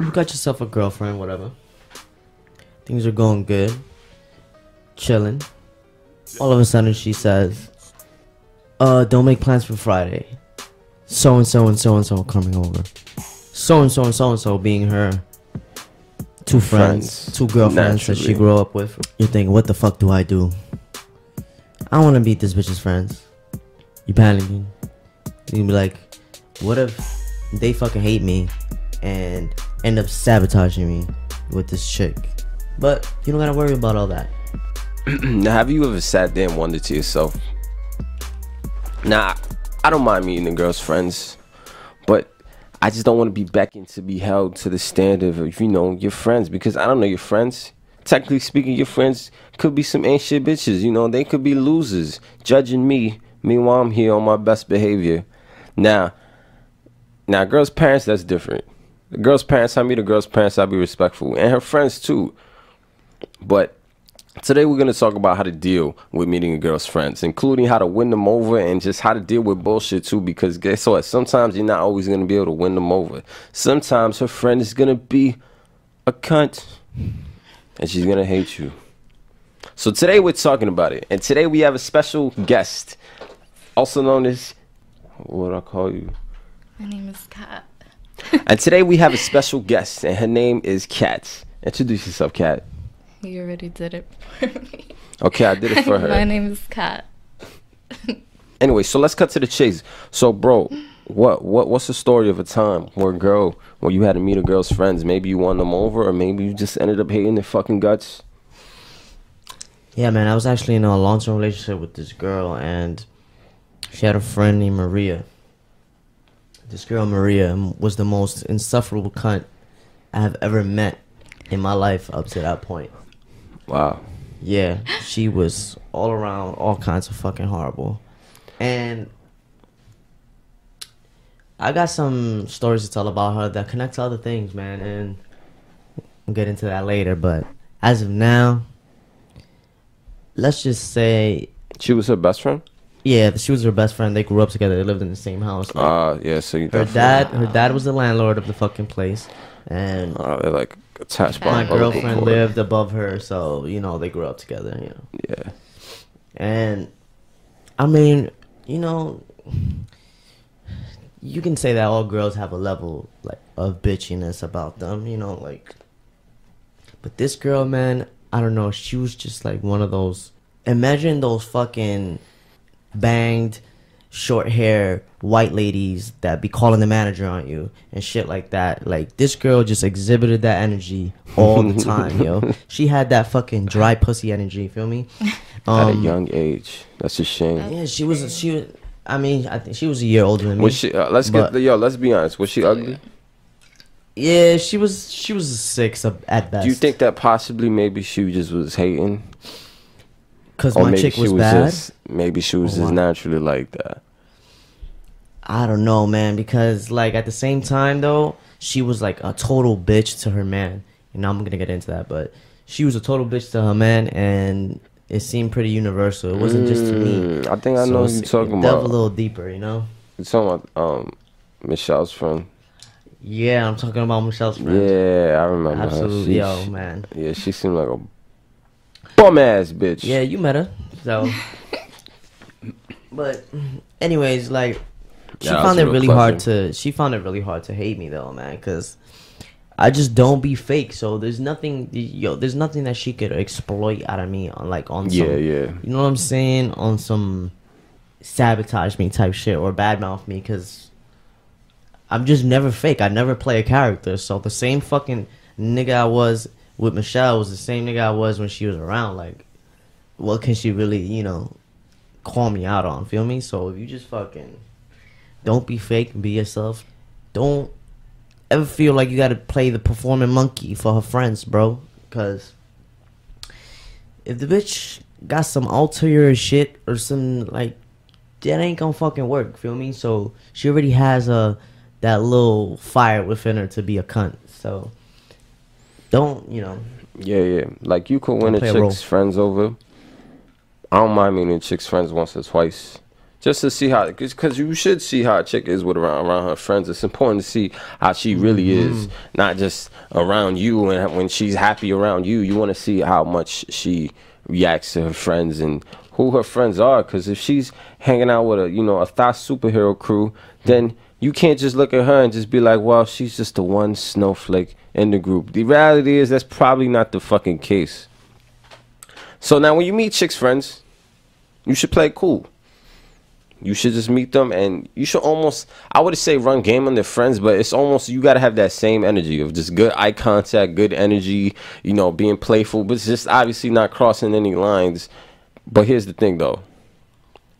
you got yourself a girlfriend, whatever. Things are going good, chilling. All of a sudden, she says, "Uh, don't make plans for Friday. So and so and so and so coming over. So and so and so and so being her two friends, Friends, two girlfriends that she grew up with. You're thinking, what the fuck do I do? I want to beat this bitch's friends. You panicking. You be like, what if they fucking hate me and end up sabotaging me with this chick? But you don't gotta worry about all that. now, have you ever sat there and wondered to yourself? Nah, I don't mind meeting the girl's friends, but I just don't want to be beckoned to be held to the standard of you know your friends because I don't know your friends. Technically speaking, your friends could be some shit bitches. You know, they could be losers judging me. Meanwhile, I'm here on my best behavior. Now, now, girls' parents, that's different. The girl's parents, I meet the girl's parents, I'll be respectful, and her friends too. But today we're gonna talk about how to deal with meeting a girl's friends, including how to win them over and just how to deal with bullshit too. Because guess what? Sometimes you're not always gonna be able to win them over. Sometimes her friend is gonna be a cunt, and she's gonna hate you. So today we're talking about it, and today we have a special guest, also known as what I call you? My name is Kat. And today we have a special guest, and her name is Kat. Introduce yourself, Kat. You already did it for me. Okay, I did it for her. My name is Kat. Anyway, so let's cut to the chase. So, bro, what what what's the story of a time where a girl, where you had to meet a girl's friends? Maybe you won them over, or maybe you just ended up hating their fucking guts. Yeah, man, I was actually in a long term relationship with this girl, and she had a friend named Maria. This girl, Maria, was the most insufferable cunt I have ever met in my life up to that point. Wow. Yeah, she was all around, all kinds of fucking horrible. And I got some stories to tell about her that connect to other things, man, and we'll get into that later. But as of now, let's just say, She was her best friend. Yeah, she was her best friend. They grew up together. They lived in the same house. Like, Ah, yeah. So you her dad, her dad was the landlord of the fucking place, and Ah, they're like attached by my girlfriend lived above her. So you know they grew up together. You know. Yeah. And I mean, you know, you can say that all girls have a level like of bitchiness about them, you know, like but this girl, man, I don't know, she was just like one of those imagine those fucking banged short hair white ladies that be calling the manager on you and shit like that. Like this girl just exhibited that energy all the time, yo. She had that fucking dry pussy energy, feel me? At a Um, young age, that's a shame. yeah, she was. She was. I mean, I think she was a year older than me. Was she? Uh, let's But- get yo. Let's be honest. Was she ugly? yeah, she was. She was a six at- at best. Do you think that possibly maybe she just was hating, Because or my chick she was, was bad. just maybe she was Oh, just wow. naturally like that? I don't know, man. Because like at the same time though, she was like a total bitch to her man, and I'm gonna get into that. But she was a total bitch to her man, and it seemed pretty universal. It wasn't just to me. Mm, I think I So know who it's- you're talking about. a little deeper, you know. You're talking about um Michelle's friend. Yeah, I'm talking about Michelle's friend. Yeah, I remember Absolutely, her. yo, man. Yeah, she seemed like a bum ass bitch. Yeah, you met her. So, but anyways, like she Yeah, found it real really hard to. She found it really hard to hate me though, man, because I just don't be fake. So there's nothing, yo, there's nothing that she could exploit out of me on like on yeah, yeah. you know what I'm saying, on some sabotage me type shit or badmouth me, because I'm just never fake. I never play a character. So the same fucking nigga I was with Michelle was the same nigga I was when she was around. Like, what can she really, you know, call me out on? Feel me? So if you just fucking don't be fake and be yourself, don't ever feel like you gotta play the performing monkey for her friends, bro. Cause if the bitch got some ulterior shit or some like that ain't gonna fucking work, feel me? So she already has a that little fire within her to be a cunt. So don't, you know, Yeah, yeah. Like you could win a play a chick's friends over. I don't mind meeting a chick's friends once or twice. just to see how because you should see how a chick is with around around her friends it's important to see how she really mm-hmm. is not just around you and when she's happy around you you want to see how much she reacts to her friends and who her friends are because if she's hanging out with a you know a thought superhero crew then you can't just look at her and just be like well she's just the one snowflake in the group the reality is that's probably not the fucking case so now when you meet chicks friends you should play cool you should just meet them and you should almost I would say run game on their friends, but it's almost you gotta have that same energy of just good eye contact, good energy, you know, being playful, but just obviously not crossing any lines. But here's the thing though.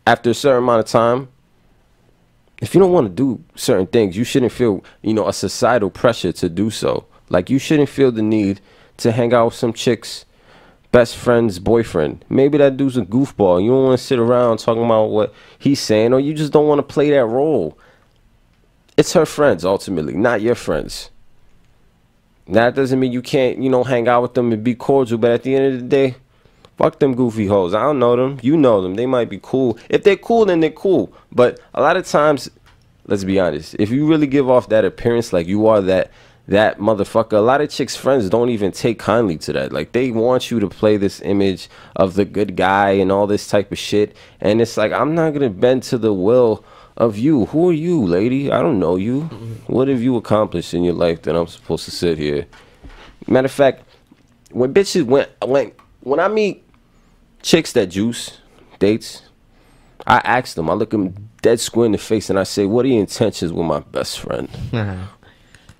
After a certain amount of time, if you don't want to do certain things, you shouldn't feel, you know, a societal pressure to do so. Like you shouldn't feel the need to hang out with some chicks best friend's boyfriend. Maybe that dude's a goofball. You don't want to sit around talking about what he's saying, or you just don't want to play that role. It's her friends ultimately, not your friends. That doesn't mean you can't, you know, hang out with them and be cordial, but at the end of the day, fuck them goofy hoes. I don't know them. You know them. They might be cool. If they're cool, then they're cool. But a lot of times, let's be honest, if you really give off that appearance like you are that that motherfucker. A lot of chicks' friends don't even take kindly to that. Like they want you to play this image of the good guy and all this type of shit. And it's like I'm not gonna bend to the will of you. Who are you, lady? I don't know you. What have you accomplished in your life that I'm supposed to sit here? Matter of fact, when bitches went when when I meet chicks that juice dates, I ask them. I look them dead square in the face and I say, "What are your intentions with my best friend?" Uh-huh.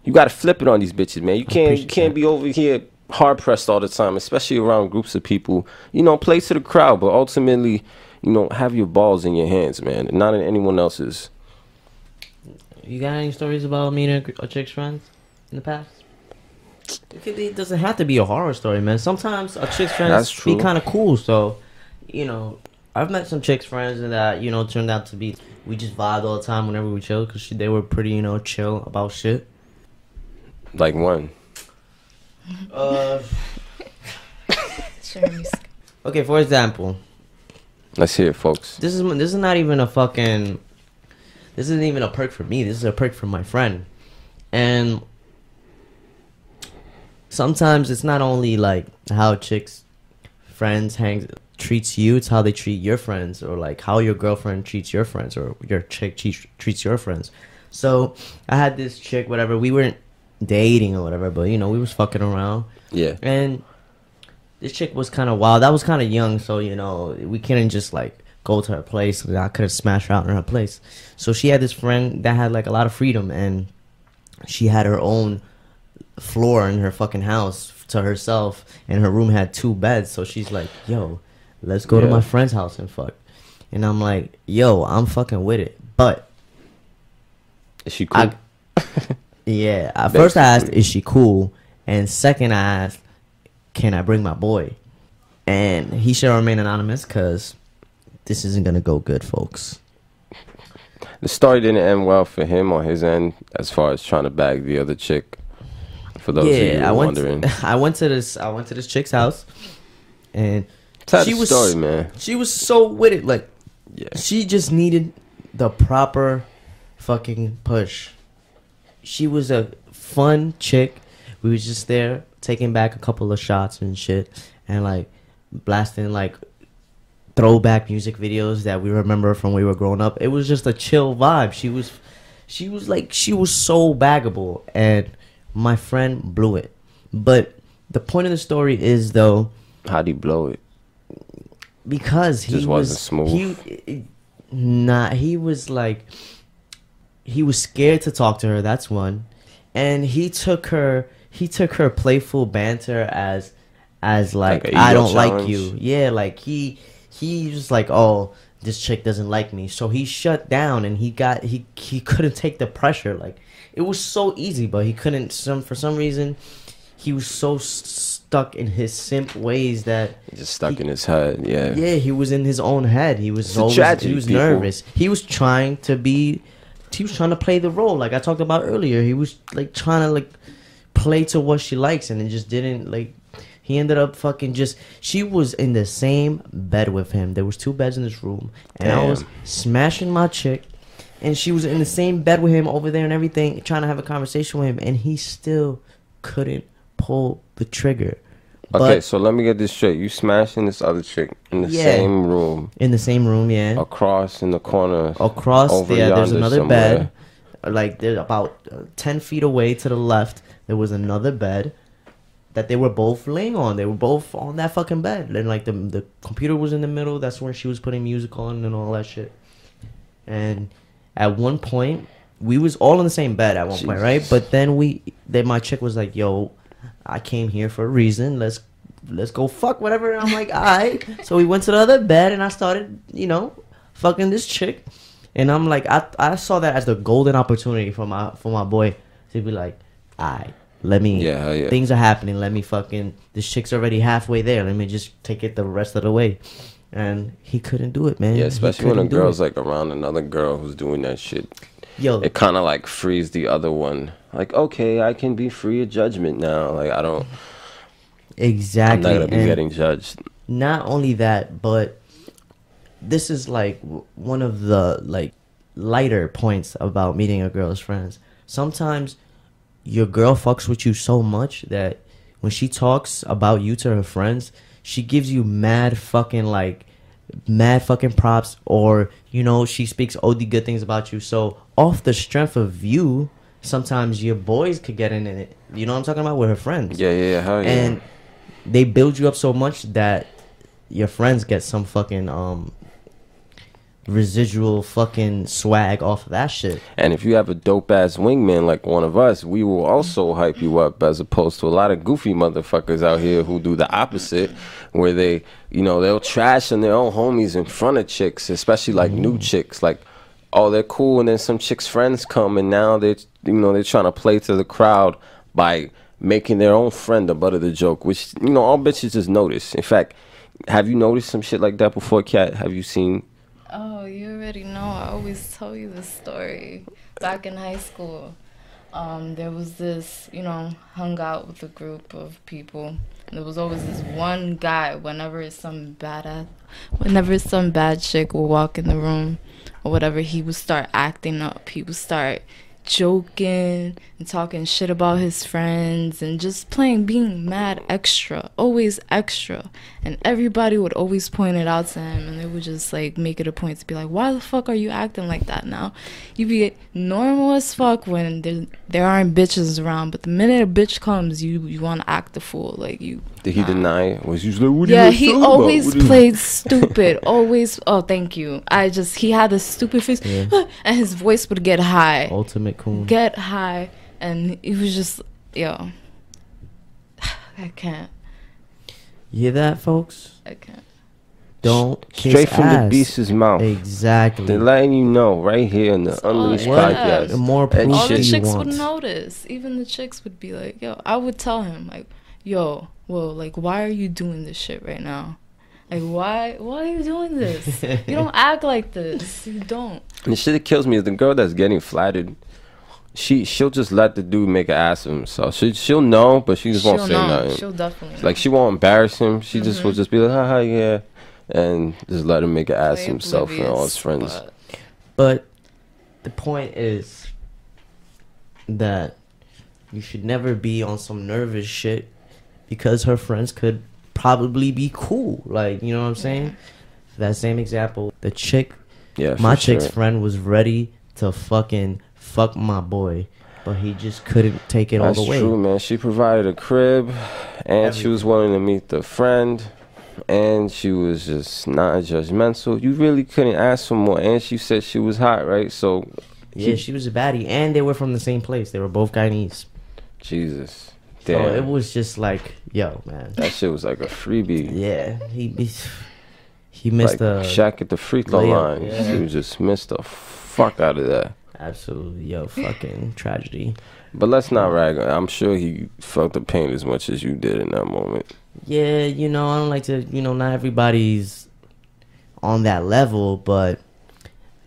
You got to flip it on these bitches, man. You can't you can't that. be over here hard pressed all the time, especially around groups of people. You know, play to the crowd, but ultimately, you know, have your balls in your hands, man, and not in anyone else's. You got any stories about meeting a, a chick's friends in the past? It, could- it doesn't have to be a horror story, man. Sometimes a chick's friends That's be true. kind of cool. So, you know, I've met some chicks friends that you know turned out to be we just vibed all the time whenever we chill because they were pretty you know chill about shit. Like one. Uh, okay, for example, Let's hear it, folks. this is this is not even a fucking this isn't even a perk for me this is a perk for my friend and sometimes it's not only like how chicks friends hangs treats you it's how they treat your friends or like how your girlfriend treats your friends or your chick treats, treats your friends so i had this chick whatever we weren't dating or whatever but you know we was fucking around Yeah. and this chick was kind of wild. That was kind of young, so you know we couldn't just like go to her place. I could have smashed her out in her place. So she had this friend that had like a lot of freedom, and she had her own floor in her fucking house to herself, and her room had two beds. So she's like, "Yo, let's go to my friend's house and fuck." And I'm like, "Yo, I'm fucking with it," but Is she cool? I, yeah. At first, I asked, "Is she cool?" And second, I asked, "Can I bring my boy?" And he should remain anonymous because this isn't gonna go good, folks. the story didn't end well for him on his end, as far as trying to bag the other chick. For those yeah, I went. wondering, I went to this. I went to this chick's house, and she was story, man. she was so with it. Like Yeah. she just needed the proper fucking push. She was a fun chick. We was just there taking back a couple of shots and shit, and like blasting like throwback music videos that we remember from when we were growing up. It was just a chill vibe. She was, she was like she was so baggable, and my friend blew it. But the point of the story is though How'd he blow it? because he Just was wasn't smooth. He, nah, he was like he was scared to talk to her. That's one, and he took her. He took her playful banter as as like, Like I don't like you. Yeah, like he he was like oh this chick doesn't like me, so he shut down and he got he he couldn't take the pressure. Like it was so easy, but he couldn't. Some for some reason he was so stuck in his simp ways that He just stuck in his head. Yeah. yeah, he was in his own head. He was It's always tragedy, he was people. nervous. He was trying to be he was trying to play the role like I talked about earlier. He was like trying to like play to what she likes and it just didn't like He ended up fucking just. She was in the same bed with him. There was two beds in this room, and I was smashing my chick, and she was in the same bed with him over there and everything, trying to have a conversation with him, and he still couldn't pull the trigger. Okay, But so let me get this straight. You smashing this other chick in the Yeah. same room, in the same room, yeah. across in the corner. across over there there's another somewhere. bed like there's about uh, 10 feet away to the left there was another bed that they were both laying on they were both on that fucking bed and like the the computer was in the middle that's when she was putting music on and all that shit and at one point we was all in the same bed at one point right? But then we then my chick was like yo i came here for a reason. Let's let's go fuck whatever. And i'm like all right so we went to the other bed and i started you know fucking this chick. And i'm like i i saw that as the golden opportunity for my for my boy to be like all right let me Yeah, yeah. things are happening. Let me fucking this chick's already halfway there. Let me just take it the rest of the way and he couldn't do it man Yeah, especially when a girl's it. like around another girl who's doing that shit. yo It kind of like frees the other one. Like, okay, I can be free of judgment now. Like, I don't. I'm exactly not gonna be and- getting judged. not only that but this is like one of the like lighter points about meeting a girl's friends sometimes your girl fucks with you so much that when she talks about you to her friends she gives you mad fucking like mad fucking props or you know she speaks all the good things about you so off the strength of you sometimes your boys could get in it you know what i'm talking about with her friends Yeah, yeah, yeah. Hell yeah. and they build you up so much that your friends get some fucking um residual fucking swag off of that shit. And if you have a dope ass wingman like one of us, we will also hype you up as opposed to a lot of goofy motherfuckers out here who do the opposite, where they, you know, they'll trash on their own homies in front of chicks, especially like new mm. chicks. Like, oh, they're cool, and then some chicks' friends come, and now they're, you know, they're trying to play to the crowd by making their own friend the butt of the joke, which, you know, all bitches just notice. In fact, have you noticed some shit like that before, Kat? Have you seen? Oh, you already know. I always tell you this story. Back in high school, um, there was this, you know, hung out with a group of people. There was always this one guy. Whenever some bad, ass, whenever some bad chick would walk in the room or whatever, he would start acting up. He would start joking and talking shit about his friends and just playing being mad extra always extra and everybody would always point it out to him and they would just like make it a point to be like why the fuck are you acting like that now you be normal as fuck when there, there aren't bitches around but the minute a bitch comes you you want to act the fool like you Did he nah. deny? Was he just like, what yeah, he always What played stupid. always. Oh, thank you. I just he had a stupid face, Yeah. and his voice would get high, Ultimate coon. get high, and he was just yo. I can't. You hear that, folks? I can't. Don't kiss Straight from ass. the beast's mouth. Exactly. They're letting you know right here in the That's all Unleashed I What have. podcast. more That proof All the shit- you chicks want? would notice. Even the chicks would be like, "Yo," I would tell him like, "Yo, well, like, why are you doing this shit right now? Like, why? Why are you doing this? you don't act like this. You don't." And the shit that kills me is the girl that's getting flattered. She she'll just let the dude make an ass of himself. She she'll know, but she just won't She'll say know. nothing. She'll definitely like she won't embarrass him. She just will Mhm. just be like, haha, yeah, and just let him make an ass of himself and all his friends. but- But the point is that you should never be on some nervous shit because her friends could probably be cool. Like, you know what I'm saying? That same example, the chick, Yeah, my chick's sure. friend was ready to fucking fuck my boy, but he just couldn't take it That's all the way. That's true, man. She provided a crib, and she was willing to meet the friend, and she was just not judgmental. You really couldn't ask for more. And she said she was hot, right? So, Yeah, she was a baddie, and they were from the same place. They were both Guyanese. Jesus, Damn. So it was just like, yo, man. that shit was like a freebie. Yeah, he he, he missed like the Shaq at the free throw layup, line. yeah. She just missed the fuck out of that. Absolute yo fucking tragedy. But let's not rag on. I'm sure he felt the pain as much as you did in that moment. Yeah, you know, I don't like to, you know, not everybody's on that level, but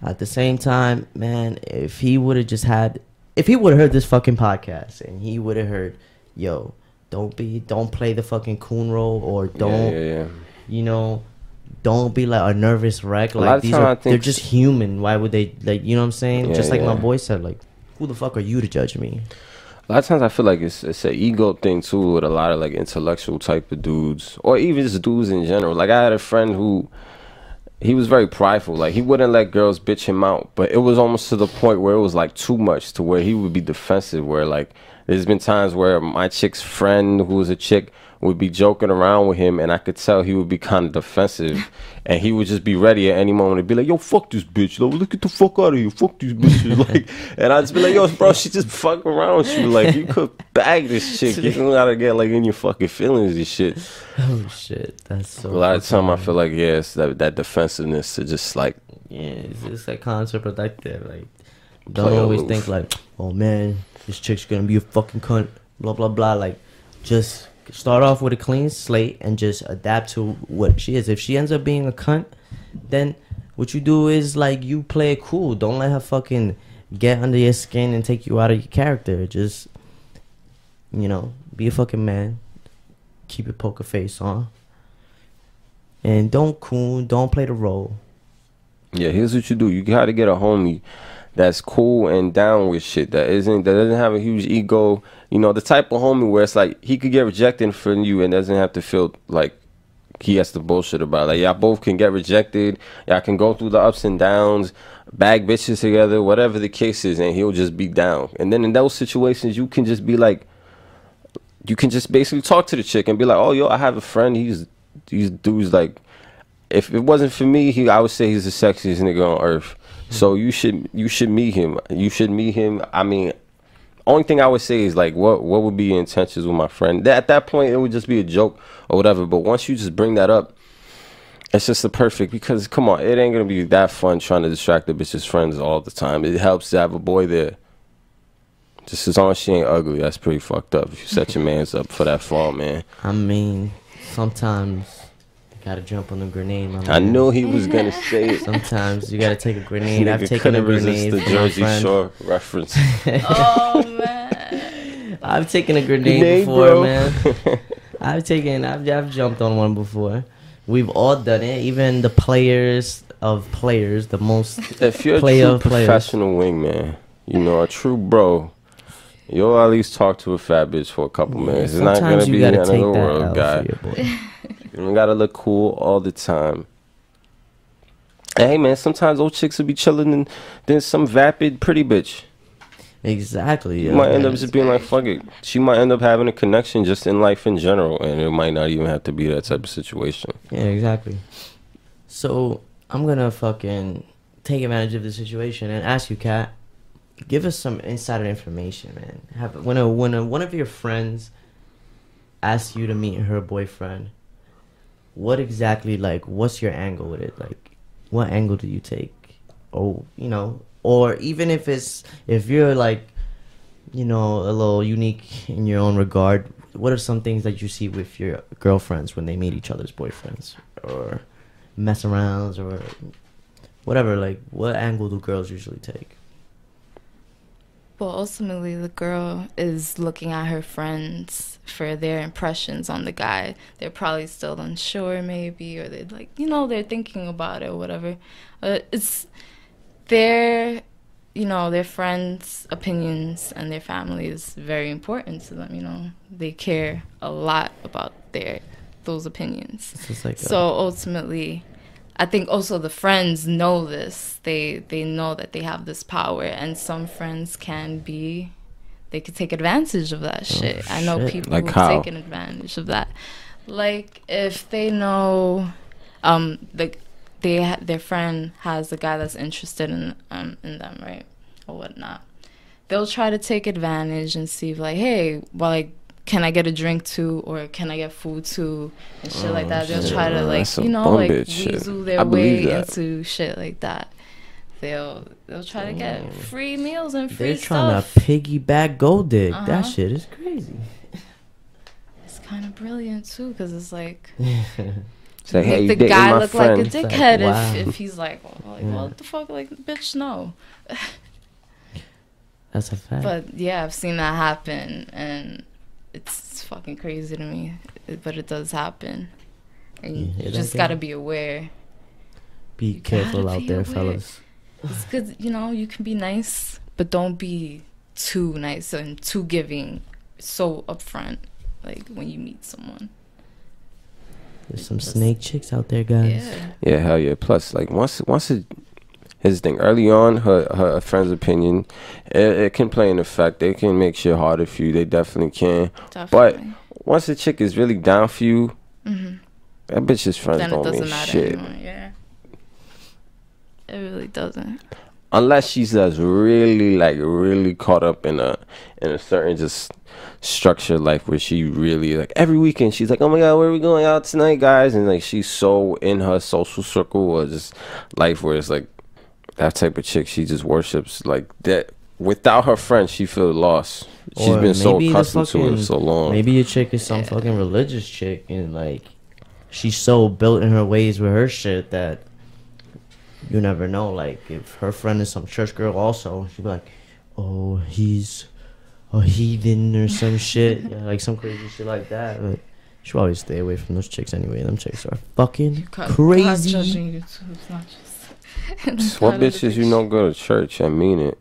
at the same time, man, if he would have just had, if he would have heard this fucking podcast and he would have heard, yo, don't be don't play the fucking coon role or don't yeah, yeah. you know don't be like a nervous wreck like these are they're just human why would they like you know what i'm saying Yeah, just like my boy said like who the fuck are you to judge me A lot of times I feel like it's it's an ego thing too with a lot of like intellectual type of dudes or even just dudes in general. Like I had a friend who he was very prideful. Like he wouldn't let girls bitch him out, but it was almost to the point where it was like too much to where he would be defensive. Where like there's been times where my chick's friend, who was a chick, would be joking around with him, and I could tell he would be kind of defensive, and he would just be ready at any moment to be like, "Yo, fuck this bitch, yo, look at the fuck out of you! fuck these bitches," like, and I'd just be like, "Yo, bro, she just fuck around with you, like you could bag this chick, you don't gotta get like in your fucking feelings and shit." oh shit. That's so A lot of time I feel like yeah, it's that that defensiveness to just like yeah it's just like counterproductive. Like don't always think like oh man this chick's gonna be a fucking cunt blah blah blah like just start off with a clean slate and just adapt to what she is. If she ends up being a cunt then what you do is like you play it cool. Don't let her fucking get under your skin and take you out of your character. Just you know be a fucking man. Keep your poker face on. And don't coon don't play the role. Yeah, here's what you do. You gotta get a homie that's cool and down with shit. That isn't that doesn't have a huge ego. You know, the type of homie where it's like he could get rejected from you and doesn't have to feel like he has to bullshit about. It. Like y'all both can get rejected. Y'all can go through the ups and downs, bag bitches together, whatever the case is, and he'll just be down. And then in those situations, you can just be like, you can just basically talk to the chick and be like, oh yo, I have a friend. He's these dudes like if it wasn't for me, he I would say he's the sexiest nigga on earth. So you should you should meet him. You should meet him. I mean, only thing I would say is like what what would be your intentions with my friend? That, at that point, it would just be a joke or whatever. But once you just bring that up, it's just the perfect because come on, it ain't gonna be that fun trying to distract the bitch's friends all the time. It helps to have a boy there. Just as long as she ain't ugly, that's pretty fucked up. If you set your man's up for that fall, man. I mean, sometimes gotta jump on the grenade. My I man. knew he was gonna say it. Sometimes you gotta take a grenade. I've Nigga taken a couldn't resist grenade. the Jersey. Shore reference. oh man. I've taken a grenade, Grenade, before, bro. man. I've taken. I've, I've jumped on one before. We've all done it. Even the players of players, the most. If you're a true of players. professional wingman, you know, a true bro, you'll at least talk to a fat bitch for a couple minutes. It's not Sometimes gonna you be the gotta end of take the that world, guy. You don't gotta look cool all the time. Hey man, sometimes old chicks will be chilling and then some vapid pretty bitch. exactly. You might end up just being like, fuck it. She might end up having a connection just in life in general, and it might not even have to be that type of situation. Yeah, exactly. So I'm gonna fucking take advantage of the situation and ask you, Kat, give us some insider information, man. Have when a when a, one of your friends asks you to meet her boyfriend, what exactly like what's your angle with it? Like, what angle do you take? Or you know, or even if it's if you're like, you know, a little unique in your own regard. What are some things that you see with your girlfriends when they meet each other's boyfriends, or mess arounds, or whatever? Like, what angle do girls usually take? Well, ultimately, the girl is looking at her friends for their impressions on the guy. They're probably still unsure, maybe, or they're like, you know, they're thinking about it or whatever. Uh, it's their, you know, their friends' opinions and their family is very important to them. You know, they care a lot about their those opinions. Like So ultimately, I think also the friends know this. They they know that they have this power, and some friends can be, they could take advantage of that shit. I know shit. people Like who've how? taken advantage of that. Like if they know, um, the they ha- their friend has a guy that's interested in um in them, right, or whatnot. They'll try to take advantage and see if like, hey, well, like. Can I get a drink too, or can I get food too, and shit like Oh, that. They'll shit. try to like you know like weasel their way that. into shit like that. They'll they'll try to get free meals and free They're trying stuff. to piggyback gold dig. Uh-huh. That shit is crazy. It's kind of brilliant too, because it's like Say, hey, the guy look friend. like a It's like, dickhead wow. if, if he's like, well, like Yeah. what the fuck, like bitch, no. That's a fact. But yeah, I've seen that happen, and it's fucking crazy to me, but it does happen, and you You just gotta be aware. Be You careful out be there, aware. fellas. It's good, you know, you can be nice, but don't be too nice and too giving, so upfront, like when you meet someone. There's some Just- snake chicks out there, guys. Yeah. Yeah, hell yeah. Plus, like once once it his thing early on, her her friend's opinion, it, it can play an effect. They can make shit harder for you. They definitely can. Definitely. Once a chick is really down for you, hmm that bitch's friends Then it don't mean matter shit. anymore. Yeah. It really doesn't. Unless she's just really like really caught up in a in a certain just structured life where she really like every weekend she's like, Oh my god, where are we going out tonight, guys? And like she's so in her social circle or just life where it's like that type of chick she just worships like that without her friends she feels lost. She's Or been so maybe the accustomed to it so long. Maybe your chick is some Yeah. fucking religious chick and like she's so built in her ways with her shit that you never know. Like if her friend is some church girl also, she'd be like, Oh, he's a heathen or some shit. Yeah, like some crazy shit like that. But should always stay away from those chicks anyway. Them chicks are fucking God, God crazy. What part of the bitches you know go to church I mean it.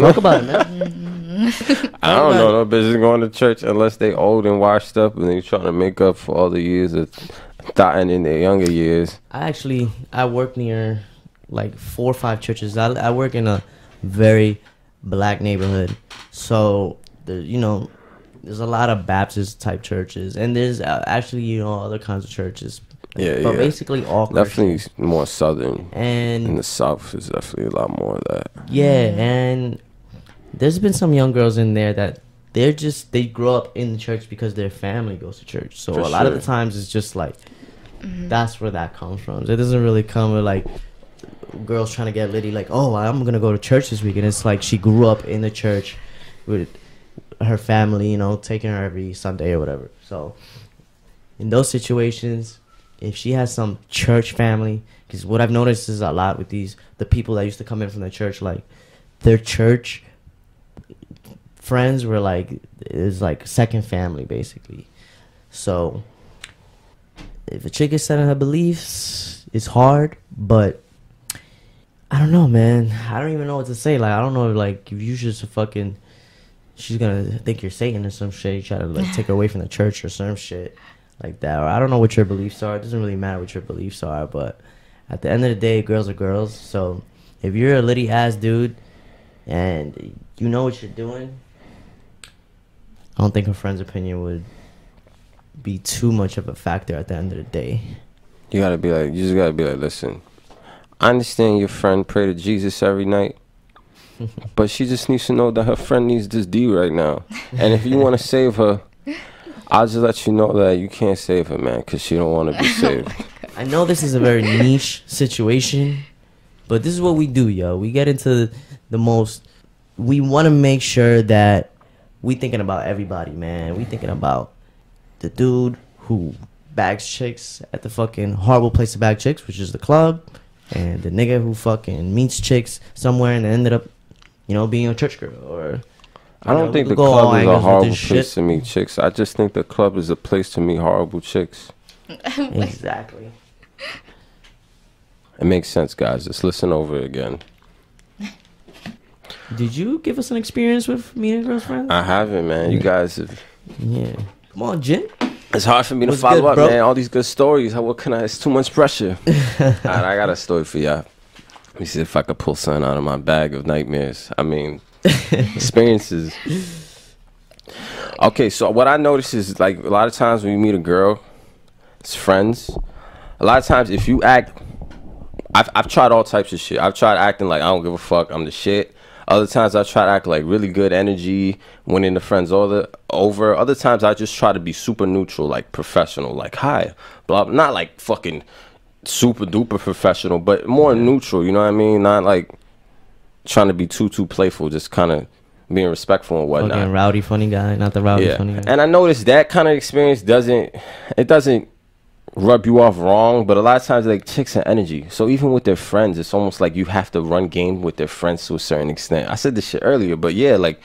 Talk about it, man. I don't know no bitches going to church unless they old and washed up and they trying to make up for all the years of dying in their younger years. I actually I work near like four or five churches. I, I work in a very black neighborhood, so the you know there's a lot of Baptist type churches, and there's uh, actually you know other kinds of churches. Yeah, but yeah. basically all Christian. Definitely more southern. And In And the south is definitely a lot more of that. yeah, and there's been some young girls in there that they're just they grow up in the church because their family goes to church. So For a lot of the times it's just like mm-hmm. that's where that comes from. It doesn't really come with like girls trying to get Liddy like, oh, I'm gonna go to church this weekend. It's like she grew up in the church with her family, you know, taking her every Sunday or whatever. So in those situations, if she has some church family, because what I've noticed is a lot with these the people that used to come in from the church, like their church friends were like is like second family basically. So if a chick is set her beliefs, it's hard, but I don't know, man. I don't even know what to say. Like I don't know, like if you just fucking, she's gonna think you're Satan or some shit. You try to like take her away from the church or some shit like that. Or I don't know what your beliefs are. It doesn't really matter what your beliefs are, but at the end of the day, girls are girls. So if you're a litty ass dude and you know what you're doing, I don't think her friend's opinion would be too much of a factor at the end of the day. You gotta be like, you just gotta be like, listen, I understand your friend pray to Jesus every night, but she just needs to know that her friend needs this D right now. And if you want to save her, I'll just let you know that you can't save her, man, because she don't want to be oh saved. I know this is a very niche situation, but this is what we do, yo. We get into the most. We want to make sure that we thinking about everybody, man. We thinking about the dude who bags chicks at the fucking horrible place to bag chicks, which is the club, and the nigga who fucking meets chicks somewhere and ended up, you know, being a church girl or. I don't know, think the could go all club is a horrible place to meet chicks. I just think the club is a place to meet horrible chicks. Exactly. It makes sense, guys. Let's listen over again. Did you give us an experience with meeting girls friends? I haven't, man. You guys have. yeah. Come on, Jin. It's hard for me to follow good, up, bro? man. All these good stories. How, what can I? It's too much pressure. Alright, I got a story for y'all. Let me see if I could pull something out of my bag of nightmares. I mean, experiences. Okay, so what I notice is like a lot of times when you meet a girl, it's friends. A lot of times if you act, I've I've tried all types of shit. I've tried acting like I don't give a fuck. I'm the shit. Other times I try to act like really good energy, winning the friends all the over. Other times I just try to be super neutral, like professional, like hi, blah. blah. Not like fucking super duper professional, but more neutral. You know what I mean? Not like trying to be too too playful. Just kind of being respectful and whatnot. Fucking rowdy funny guy, not the rowdy yeah, funny guy. and I noticed that kind of experience doesn't it doesn't rub you off wrong, but a lot of times like chicks are energy. So even with their friends, it's almost like you have to run game with their friends to a certain extent. I said this shit earlier, but yeah, like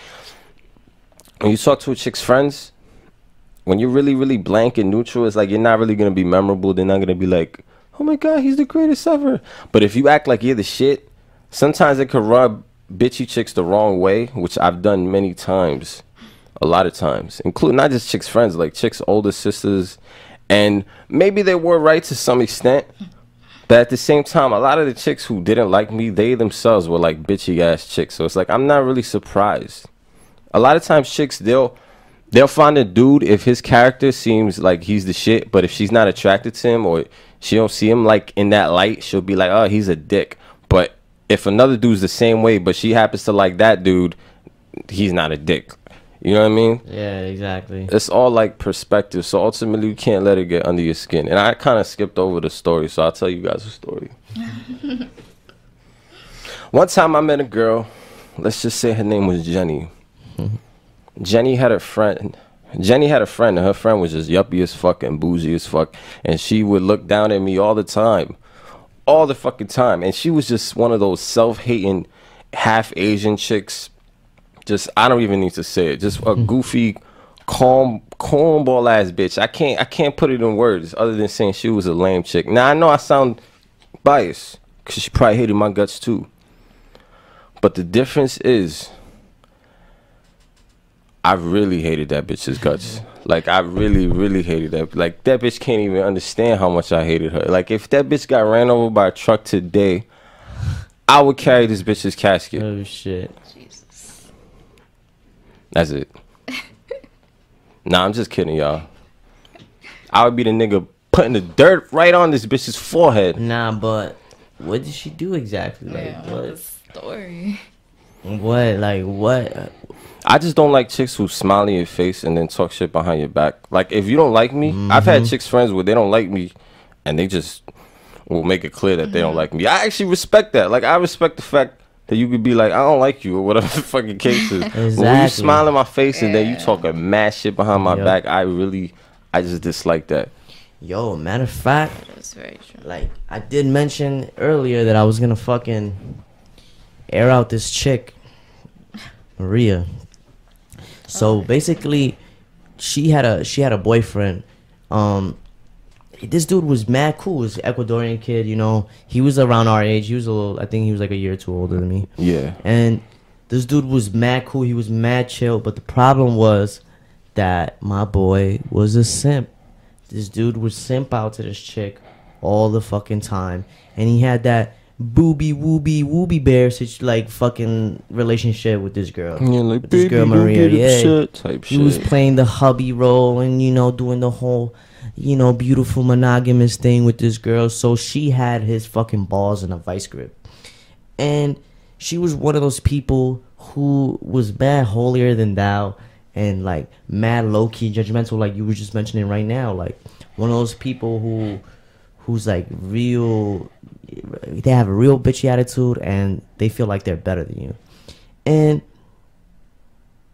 when you talk to a chick's friends, when you're really, really blank and neutral, it's like you're not really gonna be memorable. They're not gonna be like, "Oh my god, he's the greatest ever." But if you act like you're the shit, sometimes it could rub bitchy chicks the wrong way, which I've done many times, a lot of times, including not just chicks' friends, like chicks' older sisters, and maybe they were right to some extent. But at the same time, a lot of the chicks who didn't like me, they themselves were like bitchy ass chicks. So it's like I'm not really surprised. A lot of times chicks they'll they'll find a dude if his character seems like he's the shit, but if she's not attracted to him or she don't see him like in that light, she'll be like, "Oh, he's a dick." If another dude's the same way, but she happens to like that dude, he's not a dick. You know what I mean? Yeah, exactly. It's all like perspective. So ultimately, you can't let it get under your skin. And I kind of skipped over the story, so I'll tell you guys a story. One time I met a girl. Let's just say her name was Jenny. Jenny had a friend. Jenny had a friend, and her friend was just yuppie as fuck and bougie as fuck. And she would look down at me all the time. All the fucking time. And she was just one of those self hating, half Asian chicks. Just, I don't even need to say it. Just a hmm. goofy, calm, cornball ass bitch. I can't, I can't put it in words other than saying she was a lame chick. Now, I know I sound biased because she probably hated my guts too. But the difference is, I really hated that bitch's guts. Like I really, really hated that. Like that bitch can't even understand how much I hated her. Like if that bitch got ran over by a truck today, I would carry this bitch's casket. Oh shit. Jesus. That's it. nah, I'm just kidding, y'all. I would be the nigga putting the dirt right on this bitch's forehead. Nah, but what did she do exactly? Like Yeah, what? story. What? Like what? I just don't like chicks who smile in your face and then talk shit behind your back. Like if you don't like me, I've Mm-hmm. had chicks friends where they don't like me, and they just will make it clear that they don't like me. I actually respect that. Like I respect the fact that you could be like, I don't like you or whatever the fucking case is. But when you smile in my face and then you Yeah. talking mad shit behind my Yep. back, I really, I just dislike that. Yo, matter of fact, That's very true. like I did mention earlier that I was gonna fucking air out this chick, Maria. So basically, she had a she had a boyfriend. Um, this dude was mad cool. He was Ecuadorian kid, you know. He was around our age. He was a little. I think he was like a year or two older than me. Yeah. And this dude was mad cool. He was mad chill. But the problem was that my boy was a simp. This dude would simp out to this chick all the fucking time. And he had that booby wooby wooby bear such like fucking relationship with this girl. Yeah, like With this girl Maria, yeah. shit type shit. He was playing the hubby role and you know doing the whole you know beautiful monogamous thing with this girl. So she had his fucking balls in a vice grip, and she was one of those people who was mad holier than thou and like mad low key judgmental, like you were just mentioning right now. Like one of those people who who's like real they have a real bitchy attitude and they feel like they're better than you. And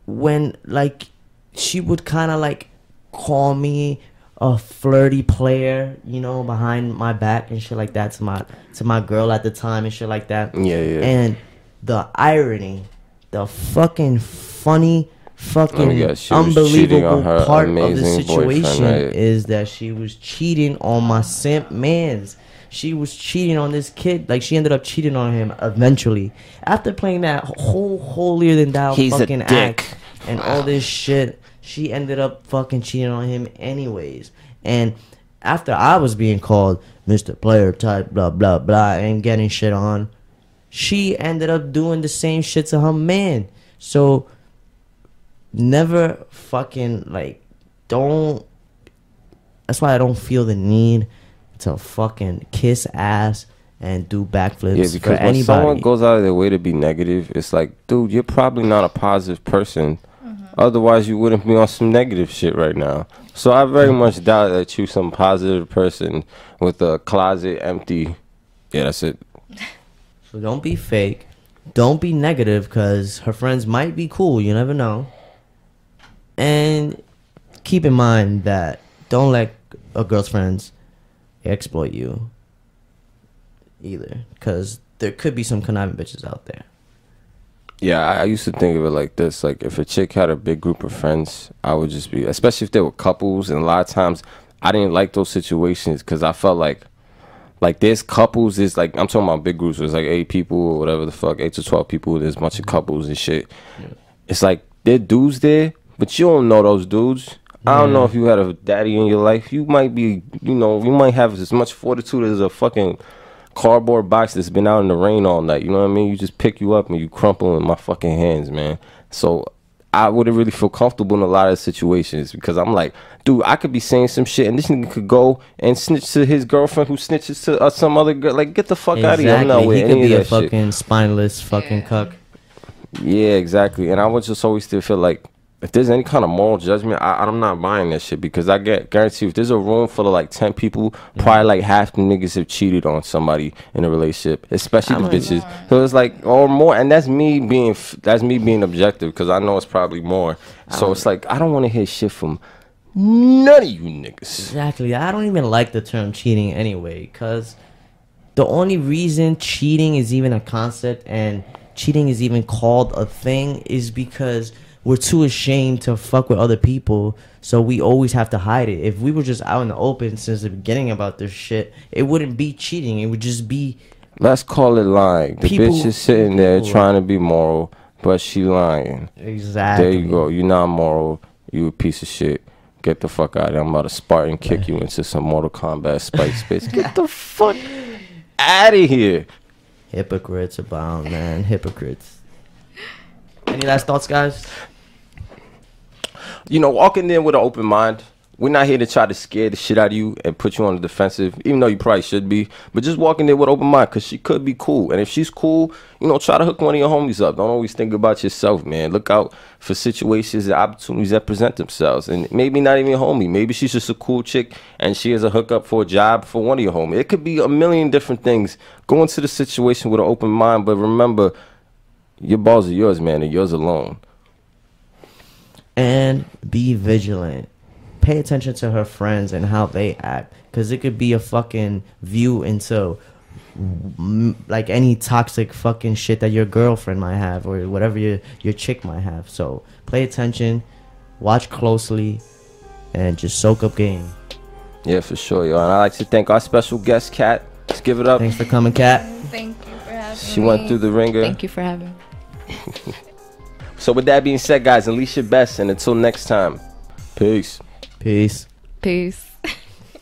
when like she would kind of like call me a flirty player, you know, behind my back and shit like that to my to my girl at the time and shit like that. Yeah, yeah. And the irony, the fucking funny, fucking Oh, yeah, she was cheating on unbelievable part of the situation right? is that she was cheating on my simp mans. She was cheating on this kid. Like she ended up cheating on him eventually after playing that whole holier than thou He's fucking act and all this shit. She ended up fucking cheating on him anyways. And after I was being called Mr. Player type, blah blah blah, and getting shit on, she ended up doing the same shit to her man. So never fucking like don't that's why I don't feel the need to fucking kiss ass and do backflips Yeah, for because when anybody. someone goes out of their way to be negative, it's like, dude, you're probably not a positive person. Mm-hmm. Otherwise, you wouldn't be on some negative shit right now. So I very much doubt that you some positive person with a closet empty. Yeah, that's it. So don't be fake. Don't be negative because her friends might be cool. You never know. And keep in mind that don't let a girl's friends exploit you either because there could be some conniving bitches out there. Yeah, I, I used to think of it like this: like if a chick had a big group of friends, I would just be, especially if they were couples. And a lot of times, I didn't like those situations because I felt like, like there's couples. Is like I'm talking about big groups. Where it's like eight people or whatever the fuck, eight to twelve people. There's a bunch of couples and shit. It's like there dudes there, but you don't know those dudes. I don't know if you had a daddy in your life. You might be, you know, you might have as much fortitude as a fucking cardboard box that's been out in the rain all night. You know what I mean? You just pick you up and you crumple in my fucking hands, man. So I wouldn't really feel comfortable in a lot of situations because I'm like, dude, I could be saying some shit and this nigga could go and snitch to his girlfriend who snitches to uh, some other girl. Like, get the fuck out of here. I'm not Exactly. with He any could be of a that shit. fucking spineless fucking Yeah. cuck. Yeah, exactly. And I would just always still feel like if there's any kind of moral judgment, I, I'm not buying that shit because I get guarantee if there's a room full of like ten people, probably like half the niggas have cheated on somebody in a relationship, especially the I'm like- bitches. So it's like or more, and that's me being that's me being objective because I know it's probably more. So it's like I don't want to hear shit from none of you niggas. Exactly. I don't even like the term cheating anyway, because the only reason cheating is even a concept and cheating is even called a thing is because we're too ashamed to fuck with other people, so we always have to hide it. If we were just out in the open since the beginning about this shit, it wouldn't be cheating. It would just be Let's call it lying. The People- bitch is sitting there people- trying to be moral, but she lying. exactly. There you go. You're not moral. You a piece of shit. Get the fuck out of here. I'm about to Spartan kick you into some Mortal Kombat spike space. Get the fuck out of here. Hypocrites abound, man. Hypocrites. Any last thoughts, guys? You know, walking in with an open mind. We're not here to try to scare the shit out of you and put you on the defensive, even though you probably should be. But just walking in there with an open mind, cause she could be cool. And if she's cool, you know, try to hook one of your homies up. Don't always think about yourself, man. Look out for situations and opportunities that present themselves. And maybe not even a homie. Maybe she's just a cool chick and she has a hookup for a job for one of your homies. It could be a million different things. Go into the situation with an open mind, but remember, your balls are yours, man, and yours alone. And be vigilant. Pay attention to her friends and how they act, because it could be a fucking view into like any toxic fucking shit that your girlfriend might have or whatever your your chick might have. So pay attention, watch closely, and just soak up game. Yeah, for sure, yo. And I'd like to thank our special guest, Kat. Let's give it up. Thanks for coming, Kat. Thank you for having She me. went through the ringer. Thank you for having me. So, with that being said, guys, unleash your best. And until next time, peace. Peace. Peace.